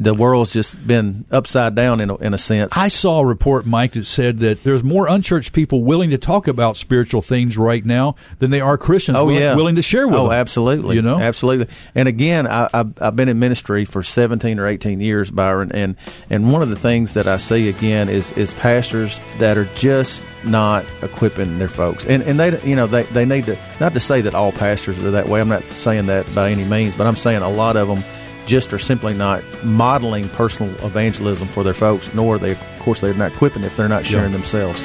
the world's just been upside down in a, in a sense. I saw a report, Mike, that said that there's more unchurched people willing to talk about spiritual things right now than they are Christians oh, willing, yeah. willing to share with oh, them. absolutely. You know? absolutely. And again, I, I've, I've been in ministry for 17 or 18 years, Byron, and and one of the things that I see again is is pastors that are just not equipping their folks, and and they you know they they need to not to say that all pastors are that way. I'm not saying that by any means, but I'm saying a lot of them just are simply not modeling personal evangelism for their folks, nor they, of course, they're not equipping if they're not sharing Yeah. themselves.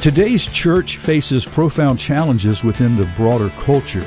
Today's church faces profound challenges within the broader culture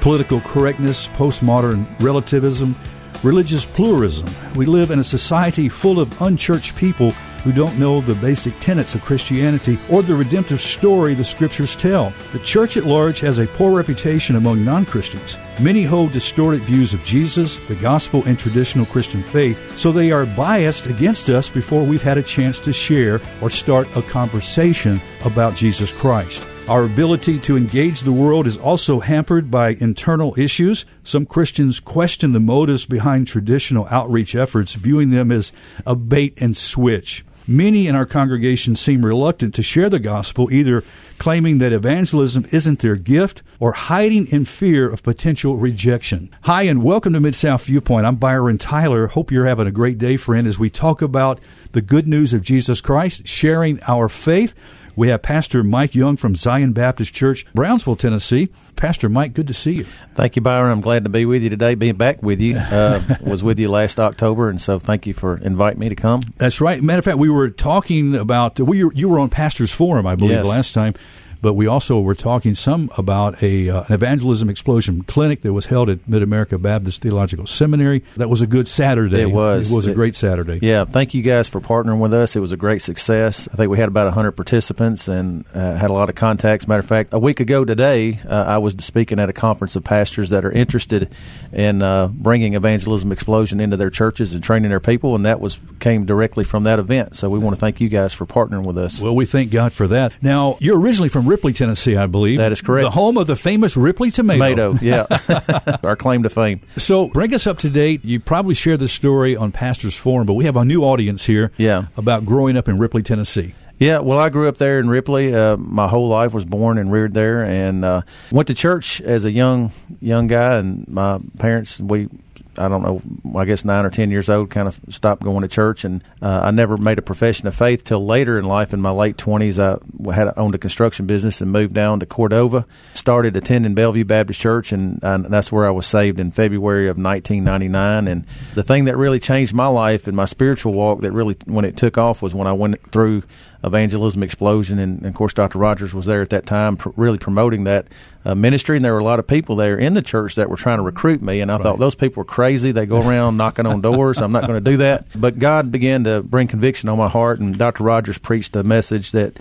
political correctness, postmodern relativism, religious pluralism. We live in a society full of unchurched people who don't know the basic tenets of Christianity or the redemptive story the scriptures tell. The church at large has a poor reputation among non Christians. Many hold distorted views of Jesus, the gospel, and traditional Christian faith, so they are biased against us before we've had a chance to share or start a conversation about Jesus Christ. Our ability to engage the world is also hampered by internal issues. Some Christians question the motives behind traditional outreach efforts, viewing them as a bait and switch. Many in our congregation seem reluctant to share the gospel, either claiming that evangelism isn't their gift or hiding in fear of potential rejection. Hi, and welcome to Mid South Viewpoint. I'm Byron Tyler. Hope you're having a great day, friend, as we talk about the good news of Jesus Christ, sharing our faith. We have Pastor Mike Young from Zion Baptist Church, Brownsville, Tennessee. Pastor Mike, good to see you. Thank you, Byron. I'm glad to be with you today. Being back with you uh, was with you last October, and so thank you for inviting me to come. That's right. Matter of fact, we were talking about we you were on Pastors Forum, I believe, Yes. last time. But we also were talking some about a uh, an evangelism explosion clinic that was held at Mid America Baptist Theological Seminary. That was a good Saturday. It was. It was a It- great Saturday. Yeah, thank you guys for partnering with us. It was a great success. I think we had about 100 participants and uh, had a lot of contacts. Matter of fact, a week ago today, uh, I was speaking at a conference of pastors that are interested in uh, bringing evangelism explosion into their churches and training their people, and that was came directly from that event. So we want to thank you guys for partnering with us. Well, we thank God for that. Now, you're originally from Ripley, Tennessee, I believe. That is correct. The home of the famous Ripley tomato. Tomato, yeah, our claim to fame. So, bring us up to date. You probably shared this story on Pastors Forum, but we have a new audience here Yeah. about growing up in Ripley, Tennessee. Yeah, well, I grew up there in Ripley. Uh, my whole life was born and reared there, and uh, went to church as a young young guy. And my parents, we, I don't know, I guess nine or ten years old, kind of stopped going to church, and uh, I never made a profession of faith till later in life. In my late twenties, I had owned a construction business and moved down to Cordova. Started attending Bellevue Baptist Church, and, and that's where I was saved in February of 1999. And the thing that really changed my life and my spiritual walk, that really when it took off, was when I went through evangelism explosion and, and of course dr rogers was there at that time pr- really promoting that uh, ministry. And there were a lot of people there in the church that were trying to recruit me and i thought those people were crazy. They go around knocking on doors. I'm not going to do that. But god began to bring conviction on my heart and dr rogers preached a message that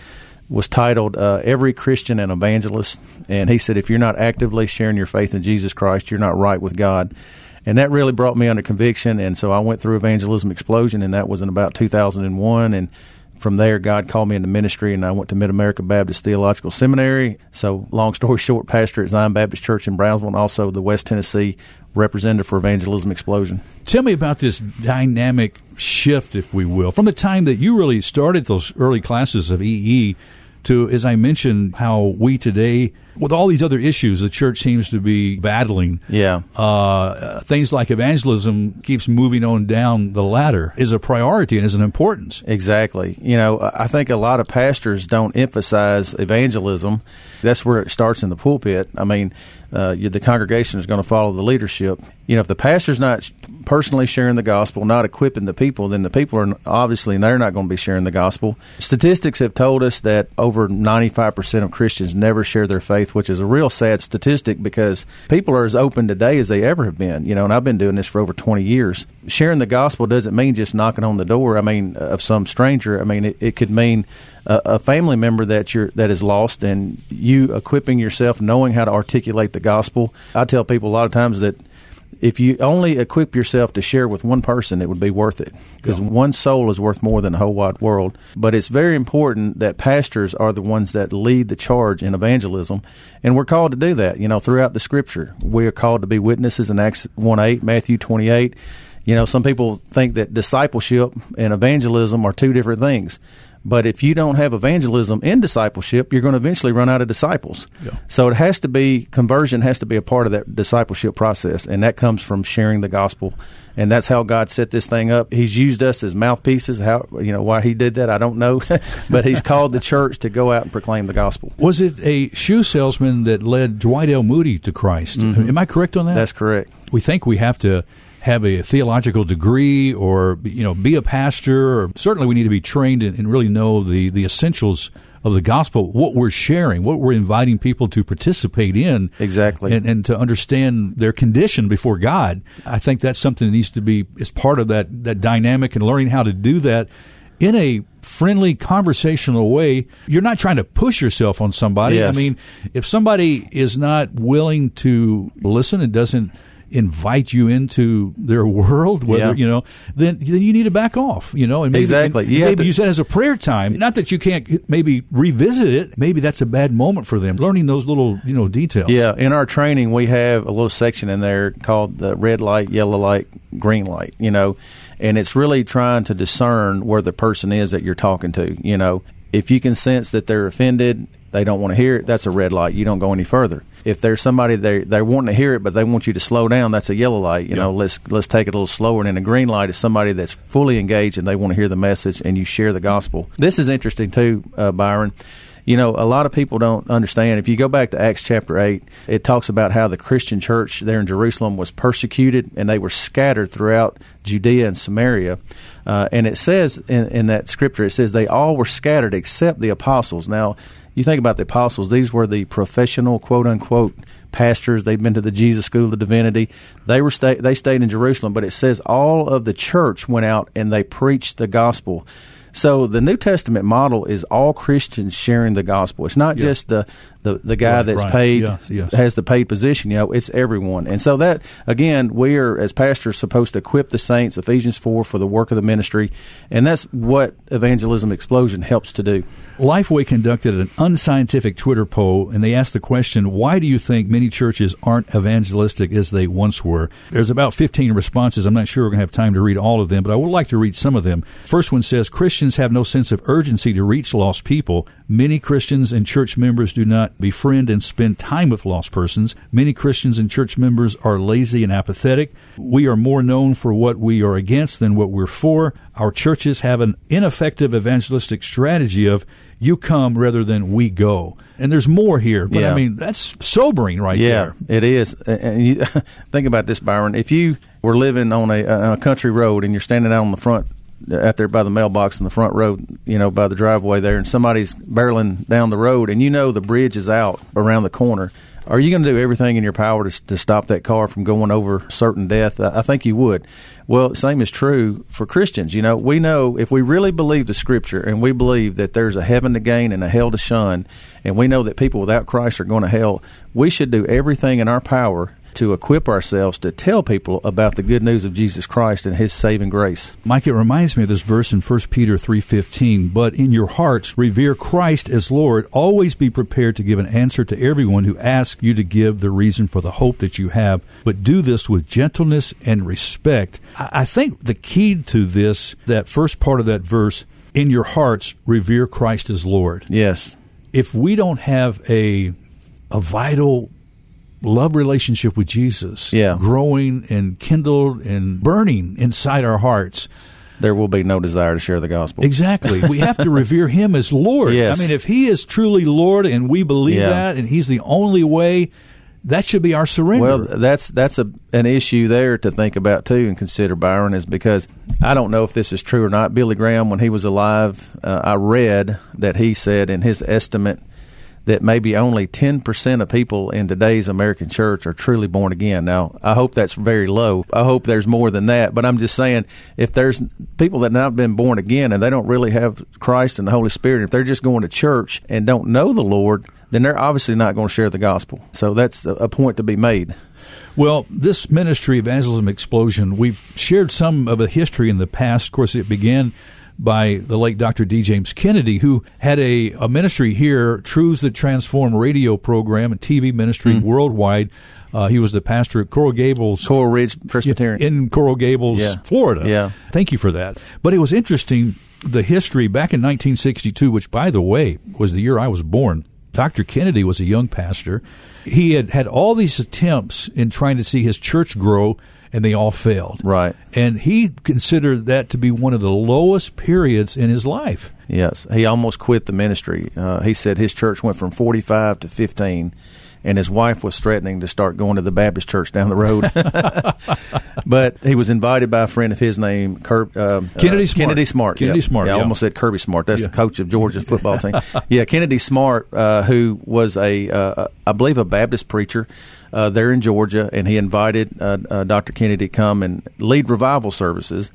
was titled uh, every christian and evangelist. And he said if you're not actively sharing your faith in jesus christ you're not right with god. And that really brought me under conviction and so i went through evangelism explosion and that was in about 2001 and from there, God called me into ministry, and I went to Mid America Baptist Theological Seminary. So, long story short, pastor at Zion Baptist Church in Brownsville, and also the West Tennessee representative for Evangelism Explosion. Tell me about this dynamic shift, if we will, from the time that you really started those early classes of EE to, as I mentioned, how we today, with all these other issues the church seems to be battling, Yeah. uh, things like evangelism keeps moving on down the ladder is a priority and is an importance. Exactly. You know, I think a lot of pastors don't emphasize evangelism. That's where it starts in the pulpit. I mean, uh, the congregation is going to follow the leadership. You know, if the pastor's not personally sharing the gospel, not equipping the people, then the people are obviously they're not going to be sharing the gospel. Statistics have told us that over 95% of Christians never share their faith, which is a real sad statistic because people are as open today as they ever have been. You know, and I've been doing this for over 20 years. Sharing the gospel doesn't mean just knocking on the door. I mean, uh, of some stranger. I mean, it, it could mean a, a family member that you're that is lost, and you equipping yourself, knowing how to articulate the gospel. I tell people a lot of times that if you only equip yourself to share with one person, it would be worth it because yeah. one soul is worth more than a whole wide world. But it's very important that pastors are the ones that lead the charge in evangelism, and we're called to do that. You know, throughout the Scripture, we are called to be witnesses in Acts one eight, Matthew twenty eight. You know, some people think that discipleship and evangelism are two different things. But if you don't have evangelism in discipleship, you're going to eventually run out of disciples. Yeah. So it has to be conversion has to be a part of that discipleship process, and that comes from sharing the gospel. And that's how God set this thing up. He's used us as mouthpieces. How you know why He did that? I don't know, but He's called the church to go out and proclaim the gospel. Was it a shoe salesman that led Dwight L. Moody to Christ? Mm-hmm. Am I correct on that? That's correct. We think we have to have a theological degree or you know be a pastor or certainly we need to be trained and, and really know the the essentials of the gospel, what we're sharing, what we're inviting people to participate in. Exactly. And, and, to understand their condition before God. I think that's something that needs to be as part of that, that dynamic and learning how to do that in a friendly conversational way. You're not trying to push yourself on somebody. Yes. I mean, if somebody is not willing to listen and doesn't invite you into their world, whether yeah. you know, then then you need to back off. You know, and maybe, exactly. And, maybe to, use that as a prayer time. Not that you can't maybe revisit it. Maybe that's a bad moment for them. Learning those little you know details. Yeah, in our training we have a little section in there called the red light, yellow light, green light. You know, and it's really trying to discern where the person is that you're talking to. You know, if you can sense that they're offended, they don't want to hear it, that's a red light. You don't go any further if there's somebody they they want to hear it but they want you to slow down, that's a yellow light. You know, let's let's take it a little slower. And then a green light is somebody that's fully engaged and they want to hear the message and you share the gospel. This is interesting too, uh, Byron. You know, a lot of people don't understand. If you go back to Acts chapter 8, it talks about how the Christian church there in Jerusalem was persecuted and they were scattered throughout Judea and Samaria. Uh, and it says in, in that scripture, it says they all were scattered except the apostles. Now, you think about the apostles; these were the professional, quote unquote, pastors. They'd been to the Jesus School of Divinity. They were stay, they stayed in Jerusalem, but it says all of the church went out and they preached the gospel. So the New Testament model is all Christians sharing the gospel. It's not just the the, the guy right, that's right. paid yes, yes. has the paid position. You know, it's everyone. And so that again, we are as pastors supposed to equip the saints, Ephesians four, for the work of the ministry, and that's what evangelism explosion helps to do. Lifeway conducted an unscientific Twitter poll, and they asked the question, "Why do you think many churches aren't evangelistic as they once were?" There's about 15 responses. I'm not sure we're going to have time to read all of them, but I would like to read some of them. First one says Christians have no sense of urgency to reach lost people. Many Christians and church members do not befriend and spend time with lost persons. Many Christians and church members are lazy and apathetic. We are more known for what we are against than what we're for. Our churches have an ineffective evangelistic strategy of you come rather than we go. And there's more here, but yeah. I mean that's sobering right yeah, there. Yeah, it is. And you think about this, Byron. If you were living on a, a country road and you're standing out on the front out there by the mailbox in the front road, you know, by the driveway there, and somebody's barreling down the road, and you know the bridge is out around the corner. Are you going to do everything in your power to, to stop that car from going over certain death? I think you would. Well, same is true for Christians. You know, we know if we really believe the Scripture and we believe that there's a heaven to gain and a hell to shun, and we know that people without Christ are going to hell, we should do everything in our power to equip ourselves to tell people about the good news of Jesus Christ and his saving grace. Mike, it reminds me of this verse in 1 Peter 3:15, "But in your hearts revere Christ as Lord, always be prepared to give an answer to everyone who asks you to give the reason for the hope that you have, but do this with gentleness and respect." I think the key to this, that first part of that verse, in your hearts revere Christ as Lord. Yes. If we don't have a a vital love relationship with Jesus, yeah. growing and kindled and burning inside our hearts, there will be no desire to share the gospel. Exactly. We have to revere him as Lord. Yes. I mean, if he is truly Lord and we believe yeah. that and he's the only way, that should be our surrender. Well, that's that's a an issue there to think about too and consider Byron is because I don't know if this is true or not. Billy Graham, when he was alive, uh, I read that he said in his estimate that maybe only 10% of people in today's American church are truly born again. Now, I hope that's very low. I hope there's more than that. But I'm just saying, if there's people that have not been born again and they don't really have Christ and the Holy Spirit, if they're just going to church and don't know the Lord, then they're obviously not going to share the gospel. So that's a point to be made. Well, this ministry, Evangelism Explosion, we've shared some of the history in the past. Of course, it began by the late Dr. D. James Kennedy, who had a, a ministry here, Truths That Transform radio program and TV ministry mm. worldwide. Uh, he was the pastor at Coral Gables, Coral Ridge Presbyterian in Coral Gables, yeah. Florida. Yeah, thank you for that. But it was interesting the history back in 1962, which, by the way, was the year I was born. Dr. Kennedy was a young pastor. He had had all these attempts in trying to see his church grow and they all failed. Right. And he considered that to be one of the lowest periods in his life. Yes. He almost quit the ministry. Uh, he said his church went from 45 to 15 and his wife was threatening to start going to the Baptist church down the road. but he was invited by a friend of his named uh, Kennedy Smart. Kennedy Smart. Kennedy yeah. Smart. Yeah, yeah. I almost said Kirby Smart. That's the coach of Georgia's football team. yeah, Kennedy Smart, uh, who was a, uh, I believe, a Baptist preacher. Uh, there in Georgia, and he invited uh, uh, Dr. Kennedy to come and lead revival services.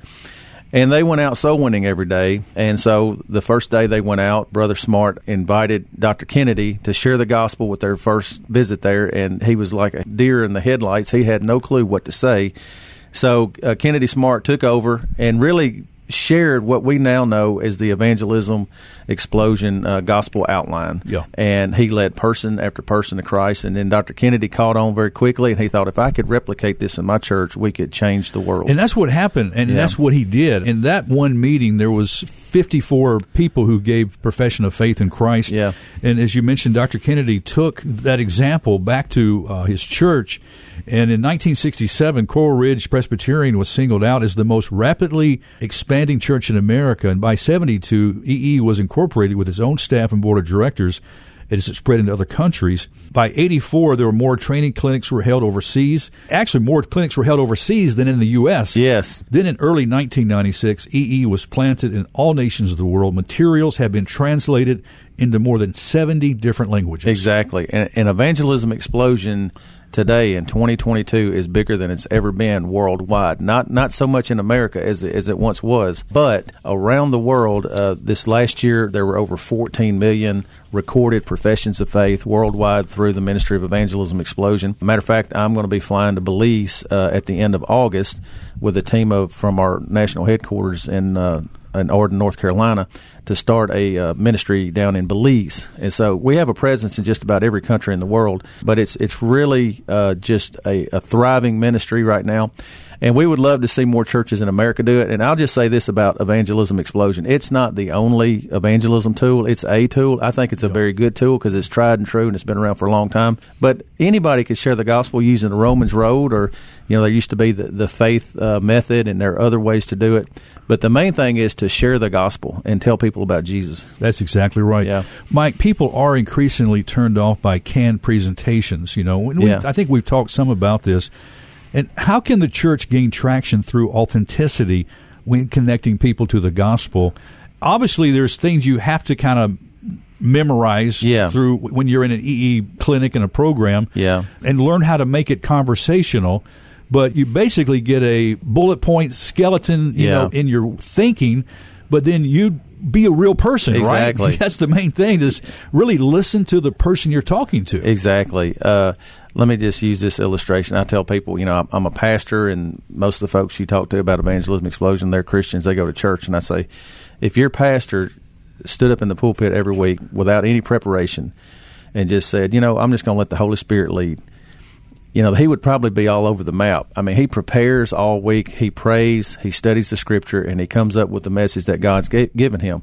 And they went out soul winning every day. And so the first day they went out, Brother Smart invited Dr. Kennedy to share the gospel with their first visit there. And he was like a deer in the headlights. He had no clue what to say. So uh, Kennedy Smart took over and really shared what we now know as the evangelism explosion uh, gospel outline. Yeah. And he led person after person to Christ. And then Dr. Kennedy caught on very quickly, and he thought, if I could replicate this in my church, we could change the world. And that's what happened, and yeah. that's what he did. In that one meeting, there was 54 people who gave profession of faith in Christ. Yeah. And as you mentioned, Dr. Kennedy took that example back to uh, his church and in 1967, Coral Ridge Presbyterian was singled out as the most rapidly expanding church in America. And by 72, EE was incorporated with its own staff and board of directors as it spread into other countries. By 84, there were more training clinics were held overseas. Actually, more clinics were held overseas than in the U.S. Yes. Then in early 1996, EE was planted in all nations of the world. Materials have been translated into more than 70 different languages. Exactly. And evangelism explosion today in 2022 is bigger than it's ever been worldwide. Not not so much in America as as it once was, but around the world. Uh, this last year, there were over 14 million recorded professions of faith worldwide through the Ministry of Evangelism Explosion. Matter of fact, I'm going to be flying to Belize uh, at the end of August with a team of from our national headquarters in uh, in Arden, North Carolina, to start a uh, ministry down in Belize. And so we have a presence in just about every country in the world, but it's it's really uh, just a, a thriving ministry right now. And we would love to see more churches in America do it. And I'll just say this about Evangelism Explosion. It's not the only evangelism tool. It's a tool. I think it's a very good tool because it's tried and true and it's been around for a long time. But anybody could share the gospel using the Romans Road or, you know, there used to be the, the faith uh, method and there are other ways to do it. But the main thing is to share the gospel and tell people about Jesus. That's exactly right. Yeah. Mike, people are increasingly turned off by canned presentations. You know, yeah. I think we've talked some about this. And how can the church gain traction through authenticity when connecting people to the gospel? Obviously, there's things you have to kind of memorize yeah. through when you're in an EE clinic and a program yeah. and learn how to make it conversational but you basically get a bullet point skeleton you yeah. know in your thinking but then you be a real person exactly. right that's the main thing is really listen to the person you're talking to exactly uh, let me just use this illustration. I tell people, you know, I'm a pastor, and most of the folks you talk to about evangelism explosion, they're Christians. They go to church, and I say, if your pastor stood up in the pulpit every week without any preparation and just said, you know, I'm just going to let the Holy Spirit lead, you know, he would probably be all over the map. I mean, he prepares all week, he prays, he studies the Scripture, and he comes up with the message that God's given him.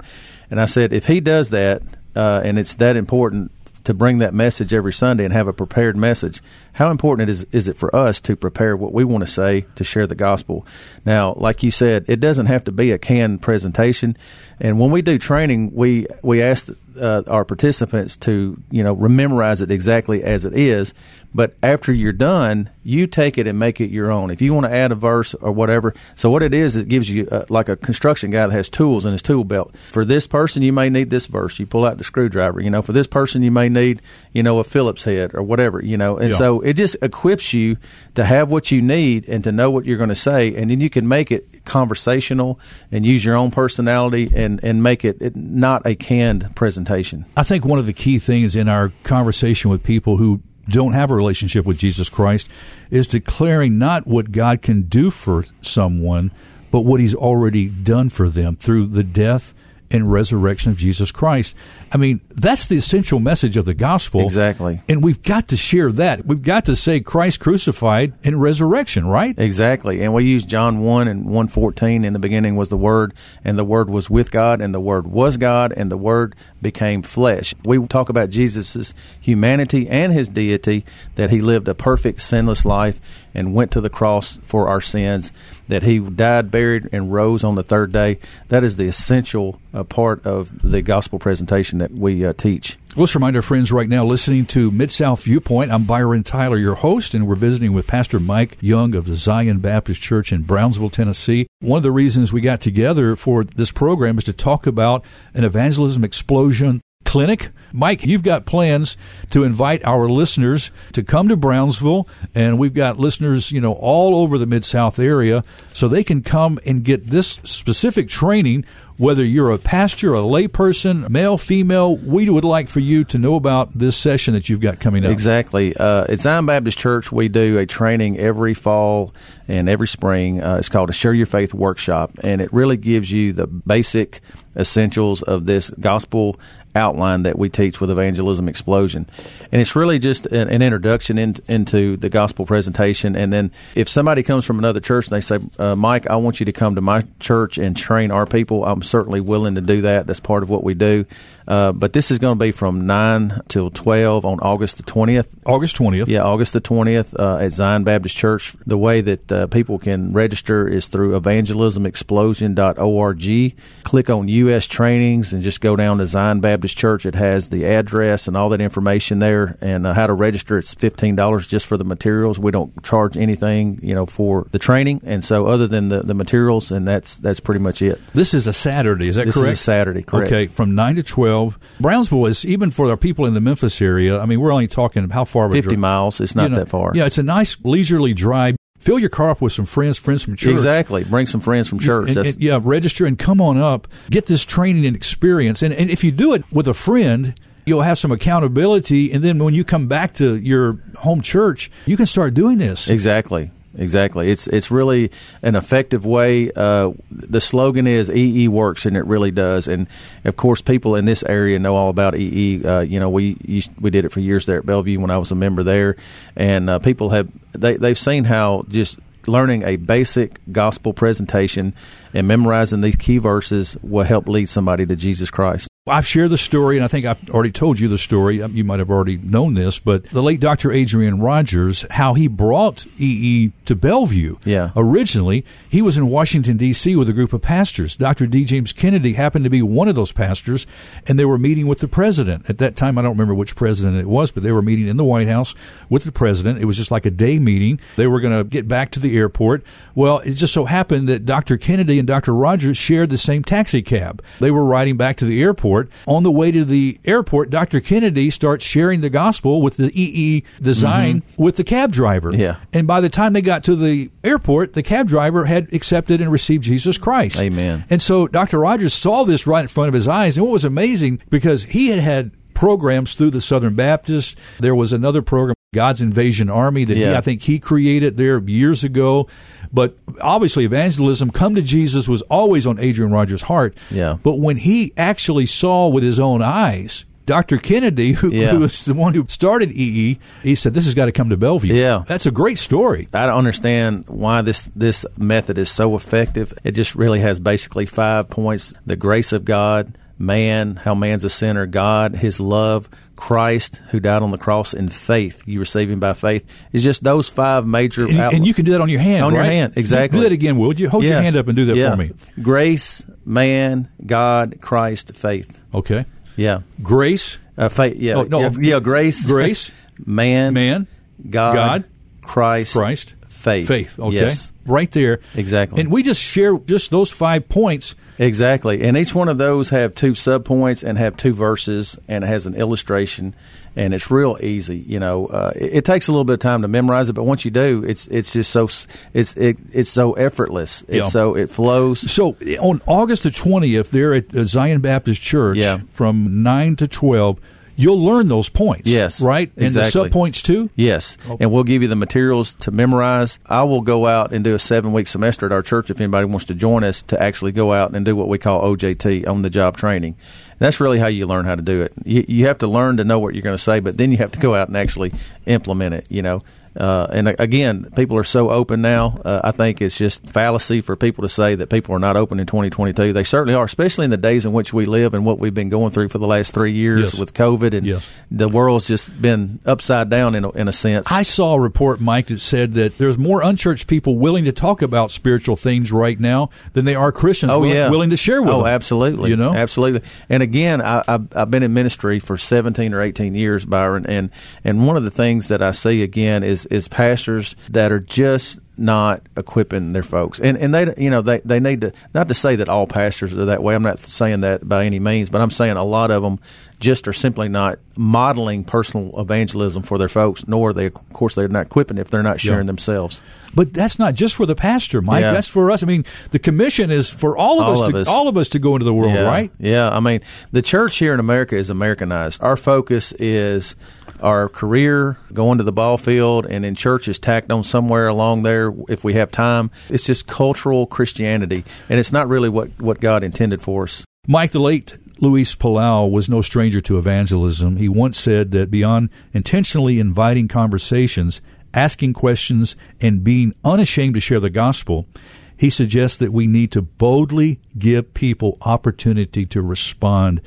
And I said, if he does that, uh, and it's that important to bring that message every Sunday and have a prepared message. How important is is it for us to prepare what we want to say to share the gospel? Now, like you said, it doesn't have to be a canned presentation. And when we do training, we we ask uh, our participants to you know memorize it exactly as it is. But after you're done, you take it and make it your own. If you want to add a verse or whatever, so what it is, it gives you uh, like a construction guy that has tools in his tool belt. For this person, you may need this verse. You pull out the screwdriver. You know, for this person, you may need you know a Phillips head or whatever. You know, and yeah. so it just equips you to have what you need and to know what you're going to say, and then you can make it conversational and use your own personality and and make it, it not a canned presentation. I think one of the key things in our conversation with people who don't have a relationship with Jesus Christ is declaring not what God can do for someone, but what He's already done for them through the death and resurrection of Jesus Christ. I mean, that's the essential message of the gospel. Exactly. And we've got to share that. We've got to say Christ crucified and resurrection, right? Exactly. And we use John 1 and 114 in the beginning was the word and the word was with God and the word was God and the word became flesh. We talk about Jesus' humanity and his deity that he lived a perfect sinless life and went to the cross for our sins, that he died, buried, and rose on the third day. That is the essential uh, uh, part of the gospel presentation that we uh, teach. Let's remind our friends right now listening to Mid South Viewpoint. I'm Byron Tyler, your host, and we're visiting with Pastor Mike Young of the Zion Baptist Church in Brownsville, Tennessee. One of the reasons we got together for this program is to talk about an evangelism explosion clinic. Mike, you've got plans to invite our listeners to come to Brownsville, and we've got listeners, you know, all over the Mid South area, so they can come and get this specific training. Whether you're a pastor, a layperson, male, female, we would like for you to know about this session that you've got coming up. Exactly. Uh, at Zion Baptist Church, we do a training every fall and every spring. Uh, it's called a Share Your Faith Workshop, and it really gives you the basic essentials of this gospel outline that we teach with Evangelism Explosion. And it's really just an, an introduction in, into the gospel presentation. And then if somebody comes from another church and they say, uh, Mike, I want you to come to my church and train our people, I'm certainly willing to do that. That's part of what we do. Uh, but this is going to be from 9 till 12 on August the 20th. August 20th. Yeah, August the 20th uh, at Zion Baptist Church. The way that uh, people can register is through evangelismexplosion.org. Click on U.S. trainings and just go down to Zion Baptist Church. It has the address and all that information there and uh, how to register. It's $15 just for the materials. We don't charge anything, you know, for the training. And so other than the, the materials, and that's that's pretty much it. This is a Saturday, is that this correct? This is a Saturday, correct. Okay, from 9 to 12. Brownsville is even for our people in the Memphis area. I mean, we're only talking how far? Fifty miles. It's not you know, that far. Yeah, it's a nice leisurely drive. Fill your car up with some friends, friends from church. Exactly. Bring some friends from church. And, and, yeah, register and come on up. Get this training and experience. And, and if you do it with a friend, you'll have some accountability. And then when you come back to your home church, you can start doing this. Exactly. Exactly. It's it's really an effective way. Uh, the slogan is EE works, and it really does. And of course, people in this area know all about EE. Uh, you know, we used, we did it for years there at Bellevue when I was a member there, and uh, people have they they've seen how just learning a basic gospel presentation and memorizing these key verses will help lead somebody to Jesus Christ. I've shared the story, and I think I've already told you the story. Um, you might have already known this, but the late Dr. Adrian Rogers, how he brought EE to Bellevue. Yeah. Originally, he was in Washington, D.C. with a group of pastors. Dr. D. James Kennedy happened to be one of those pastors, and they were meeting with the president. At that time, I don't remember which president it was, but they were meeting in the White House with the president. It was just like a day meeting. They were going to get back to the airport. Well, it just so happened that Dr. Kennedy and Dr. Rogers shared the same taxi cab. They were riding back to the airport. On the way to the airport, Dr. Kennedy starts sharing the gospel with the EE design mm-hmm. with the cab driver. Yeah. And by the time they got to the airport, the cab driver had accepted and received Jesus Christ. Amen. And so Dr. Rogers saw this right in front of his eyes. And what was amazing, because he had had programs through the Southern Baptist. There was another program, God's Invasion Army, that yeah. he, I think he created there years ago. But obviously, evangelism, come to Jesus, was always on Adrian Rogers' heart. Yeah. But when he actually saw with his own eyes, Dr. Kennedy, who, yeah. who was the one who started EE, he said, "This has got to come to Bellevue." Yeah, that's a great story. I don't understand why this this method is so effective. It just really has basically five points: the grace of God, man, how man's a sinner, God, His love, Christ, who died on the cross, in faith. You receive Him by faith. It's just those five major. And, and you can do that on your hand. On right? your hand, exactly. Do that again, would you? Hold yeah. your hand up and do that yeah. for me. Grace, man, God, Christ, faith. Okay. Yeah. Grace. Uh, faith. Yeah. Oh, no. Yeah, yeah. Grace. Grace. man. Man. God. God. Christ. Christ. Faith. Faith. Okay. Yes. Right there. Exactly. And we just share just those five points. Exactly. And each one of those have two subpoints and have two verses and it has an illustration and it's real easy. You know, uh, it, it, takes a little bit of time to memorize it, but once you do, it's it's just so it's it, it's so effortless. It's Yeah. so it flows. So on August the twentieth, there at the Zion Baptist Church, Yeah. from nine to twelve, you'll learn those points. Yes, right, and exactly. the sub points too. Yes, and we'll give you the materials to memorize. I will go out and do a seven week semester at our church if anybody wants to join us to actually go out and do what we call OJT on the job training. And that's really how you learn how to do it. You, you have to learn to know what you're going to say, but then you have to go out and actually implement it. You know, uh, and again, people are so open now. Uh, I think it's just fallacy for people to say that people are not open in 2022. They certainly are, especially in the days in which we live and what we've been going through for the last three years Yes. with COVID, and Yes. the world's just been upside down in a, in a sense. I saw a report, Mike, that said that there's more unchurched people willing to talk about spiritual things right now than they are Christians Oh willing, yeah, willing to share with Oh, them. absolutely. You know, absolutely. And again, I, I've, I've been in ministry for seventeen or eighteen years, Byron, and and one of the things that I see again is is pastors that are just not equipping their folks, and and they you know they they need to not to say that all pastors are that way. I'm not saying that by any means, but I'm saying a lot of them just are simply not modeling personal evangelism for their folks, nor they of course they're not equipping if they're not sharing Yeah. themselves. But that's not just for the pastor, Mike. Yeah. That's for us. I mean, the commission is for all of All us, of to, us. all of us to go into the world, yeah. right? Yeah, I mean, the church here in America is Americanized. Our focus is our career, going to the ball field, and in church is tacked on somewhere along there if we have time. It's just cultural Christianity, and it's not really what, what God intended for us. Mike, the late Luis Palau was no stranger to evangelism. He once said that beyond intentionally inviting conversations, asking questions, and being unashamed to share the gospel, he suggests that we need to boldly give people opportunity to respond.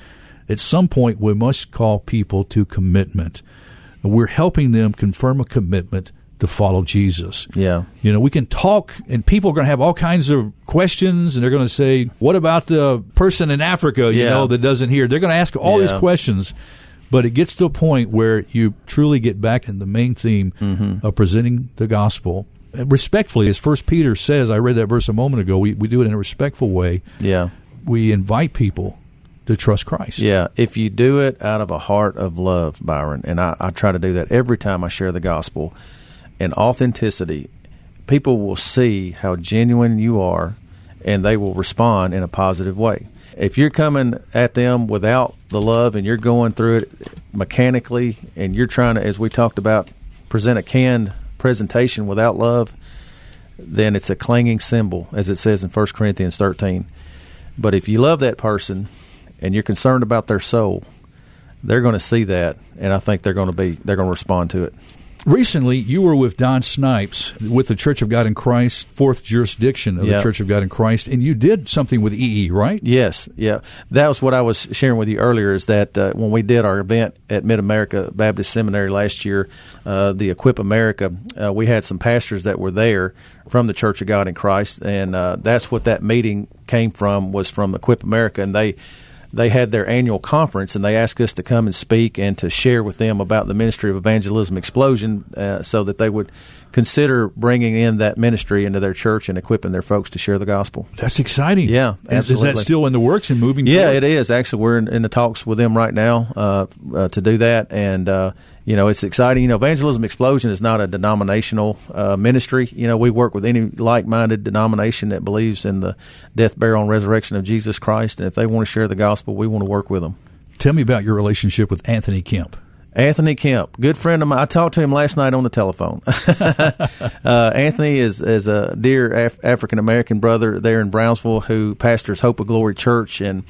At some point, we must call people to commitment. We're helping them confirm a commitment to follow Jesus. Yeah. You know, we can talk, and people are going to have all kinds of questions, and they're going to say, "What about the person in Africa? You Yeah. know, that doesn't hear?" They're going to ask all these questions, but it gets to a point where you truly get back in the main theme Mm-hmm. of presenting the gospel respectfully, as First Peter says. I read that verse a moment ago. We we do it in a respectful way. Yeah. We invite people to trust Christ. Yeah, if you do it out of a heart of love, Byron, and I, I try to do that every time I share the gospel, and authenticity, people will see how genuine you are, and they will respond in a positive way. If you're coming at them without the love and you're going through it mechanically, and you're trying to, as we talked about, present a canned presentation without love, then it's a clanging cymbal, as it says in 1 Corinthians 13. But if you love that person and you're concerned about their soul, they're going to see that, and I think they're going to be they're going to respond to it. Recently, you were with Don Snipes with the Church of God in Christ, fourth jurisdiction of the Church of God in Christ, and you did something with EE, right? Yes, yeah, that was what I was sharing with you earlier. Is that uh, when we did our event at Mid America Baptist Seminary last year, uh, the Equip America, uh, we had some pastors that were there from the Church of God in Christ, and uh, that's what that meeting came from was from Equip America, and they they had their annual conference and they asked us to come and speak and to share with them about the ministry of evangelism explosion uh, so that they would consider bringing in that ministry into their church and equipping their folks to share the gospel. That's exciting. Yeah, Is, is that still in the works and moving Yeah, forward? it is. Actually, we're in, in the talks with them right now uh, uh, to do that, and uh, you know, it's exciting. You know, Evangelism Explosion is not a denominational uh, ministry. You know, we work with any like-minded denomination that believes in the death, burial, and resurrection of Jesus Christ, and if they want to share the gospel, we want to work with them. Tell me about your relationship with Anthony Kemp. Anthony Kemp, good friend of mine. I talked to him last night on the telephone. uh, Anthony is is a dear Af- African American brother there in Brownsville who pastors Hope of Glory Church, and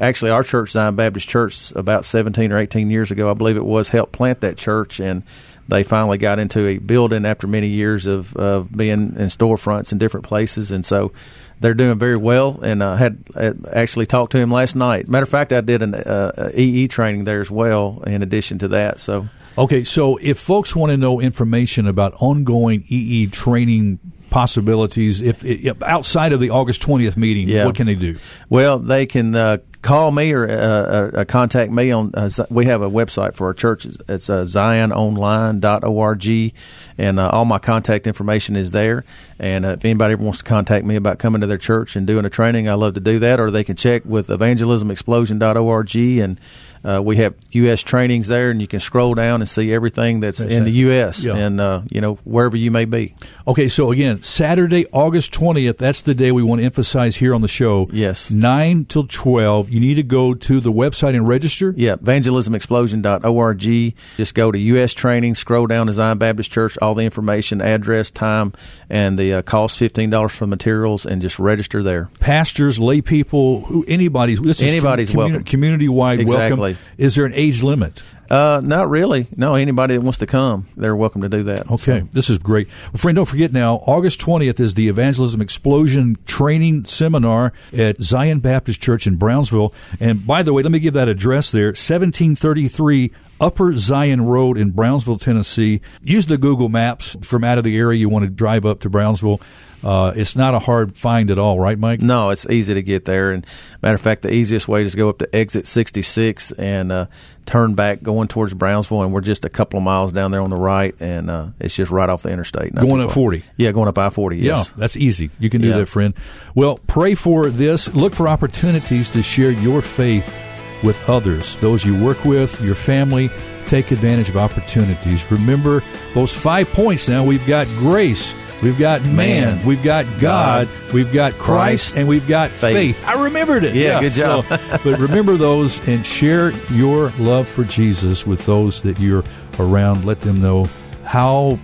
actually our church, Zion Baptist Church, about seventeen or eighteen years ago, I believe it was, helped plant that church, and they finally got into a building after many years of, of being in storefronts in different places, and so they're doing very well. And I had, had actually talked to him last night. Matter of fact, I did an uh, EE training there as well. In addition to that, so Okay, so if folks want to know information about ongoing EE training possibilities, if, if outside of the August twentieth meeting, Yeah. what can they do? well, they can uh, call me or uh, uh, uh, contact me on. Uh, we have a website for our church. It's, uh, ziononline.org, and uh, all my contact information is there. And uh, if anybody ever wants to contact me about coming to their church and doing a training, I love to do that. Or they can check with evangelismexplosion.org and uh, we have U.S. trainings there, and you can scroll down and see everything that's in the U.S. Yeah. and uh, you know wherever you may be. Okay, so again, Saturday, August 20th, that's the day we want to emphasize here on the show. Yes. 9 till 12. You need to go to the website and register. Yeah, evangelismexplosion.org. Just go to U.S. training, scroll down to Zion Baptist Church, all the information, address, time, and the uh, cost $15 for materials, and just register there. Pastors, lay people, who, anybody's, this Anybody's is commu- welcome. Community-wide Exactly. welcome. Is there an age limit? Uh, not really. No, anybody that wants to come, they're welcome to do that. Okay, So, this is great. Well, friend, don't forget now, August 20th is the Evangelism Explosion Training Seminar at Zion Baptist Church in Brownsville. And by the way, let me give that address there 1733 Upper Zion Road in Brownsville, Tennessee. Use the Google Maps from out of the area you want to drive up to Brownsville. Uh, it's not a hard find at all, right, Mike? no, it's easy to get there. And matter of fact, the easiest way is to go up to exit 66 and uh, turn back going towards Brownsville. And we're just a couple of miles down there on the right, and uh, it's just right off the interstate. Going up 40. Yeah, going up I 40. Yes. Yeah, that's easy. You can do Yeah. that, friend. Well, pray for this. Look for opportunities to share your faith with others, those you work with, your family. Take advantage of opportunities. Remember those five points now. We've got grace. We've got man, Man. we've got God, God, we've got Christ, Christ, and we've got faith. faith. I remembered it. Yeah, good job. so- but remember those and share your love for Jesus with those that you're around. Let them know how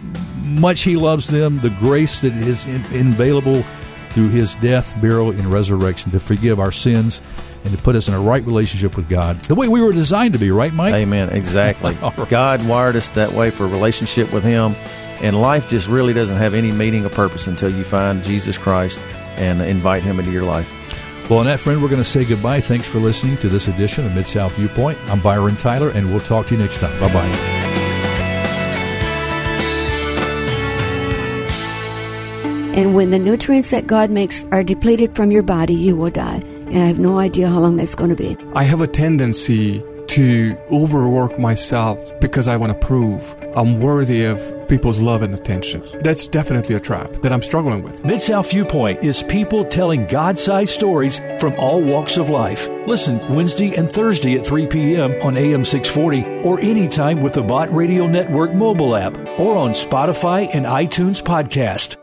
much He loves them, the grace that is in, available through His death, burial, and resurrection to forgive our sins and to put us in a right relationship with God, the way we were designed to be. Right, Mike? Amen. Exactly. All right. God wired us that way for a relationship with Him, and life just really doesn't have any meaning or purpose until you find Jesus Christ and invite Him into your life. Well, on that, friend, we're going to say goodbye. Thanks for listening to this edition of Mid South Viewpoint. I'm Byron Tyler, and we'll talk to you next time. Bye bye. And when the nutrients that God makes are depleted from your body, you will die. And I have no idea how long that's going to be. I have a tendency to overwork myself because I want to prove I'm worthy of people's love and attention. That's definitely a trap that I'm struggling with. Mid South Viewpoint is people telling God sized stories from all walks of life. Listen Wednesday and Thursday at 3 p.m. on AM 640 or anytime with the Bott Radio Network mobile app or on Spotify and iTunes podcast.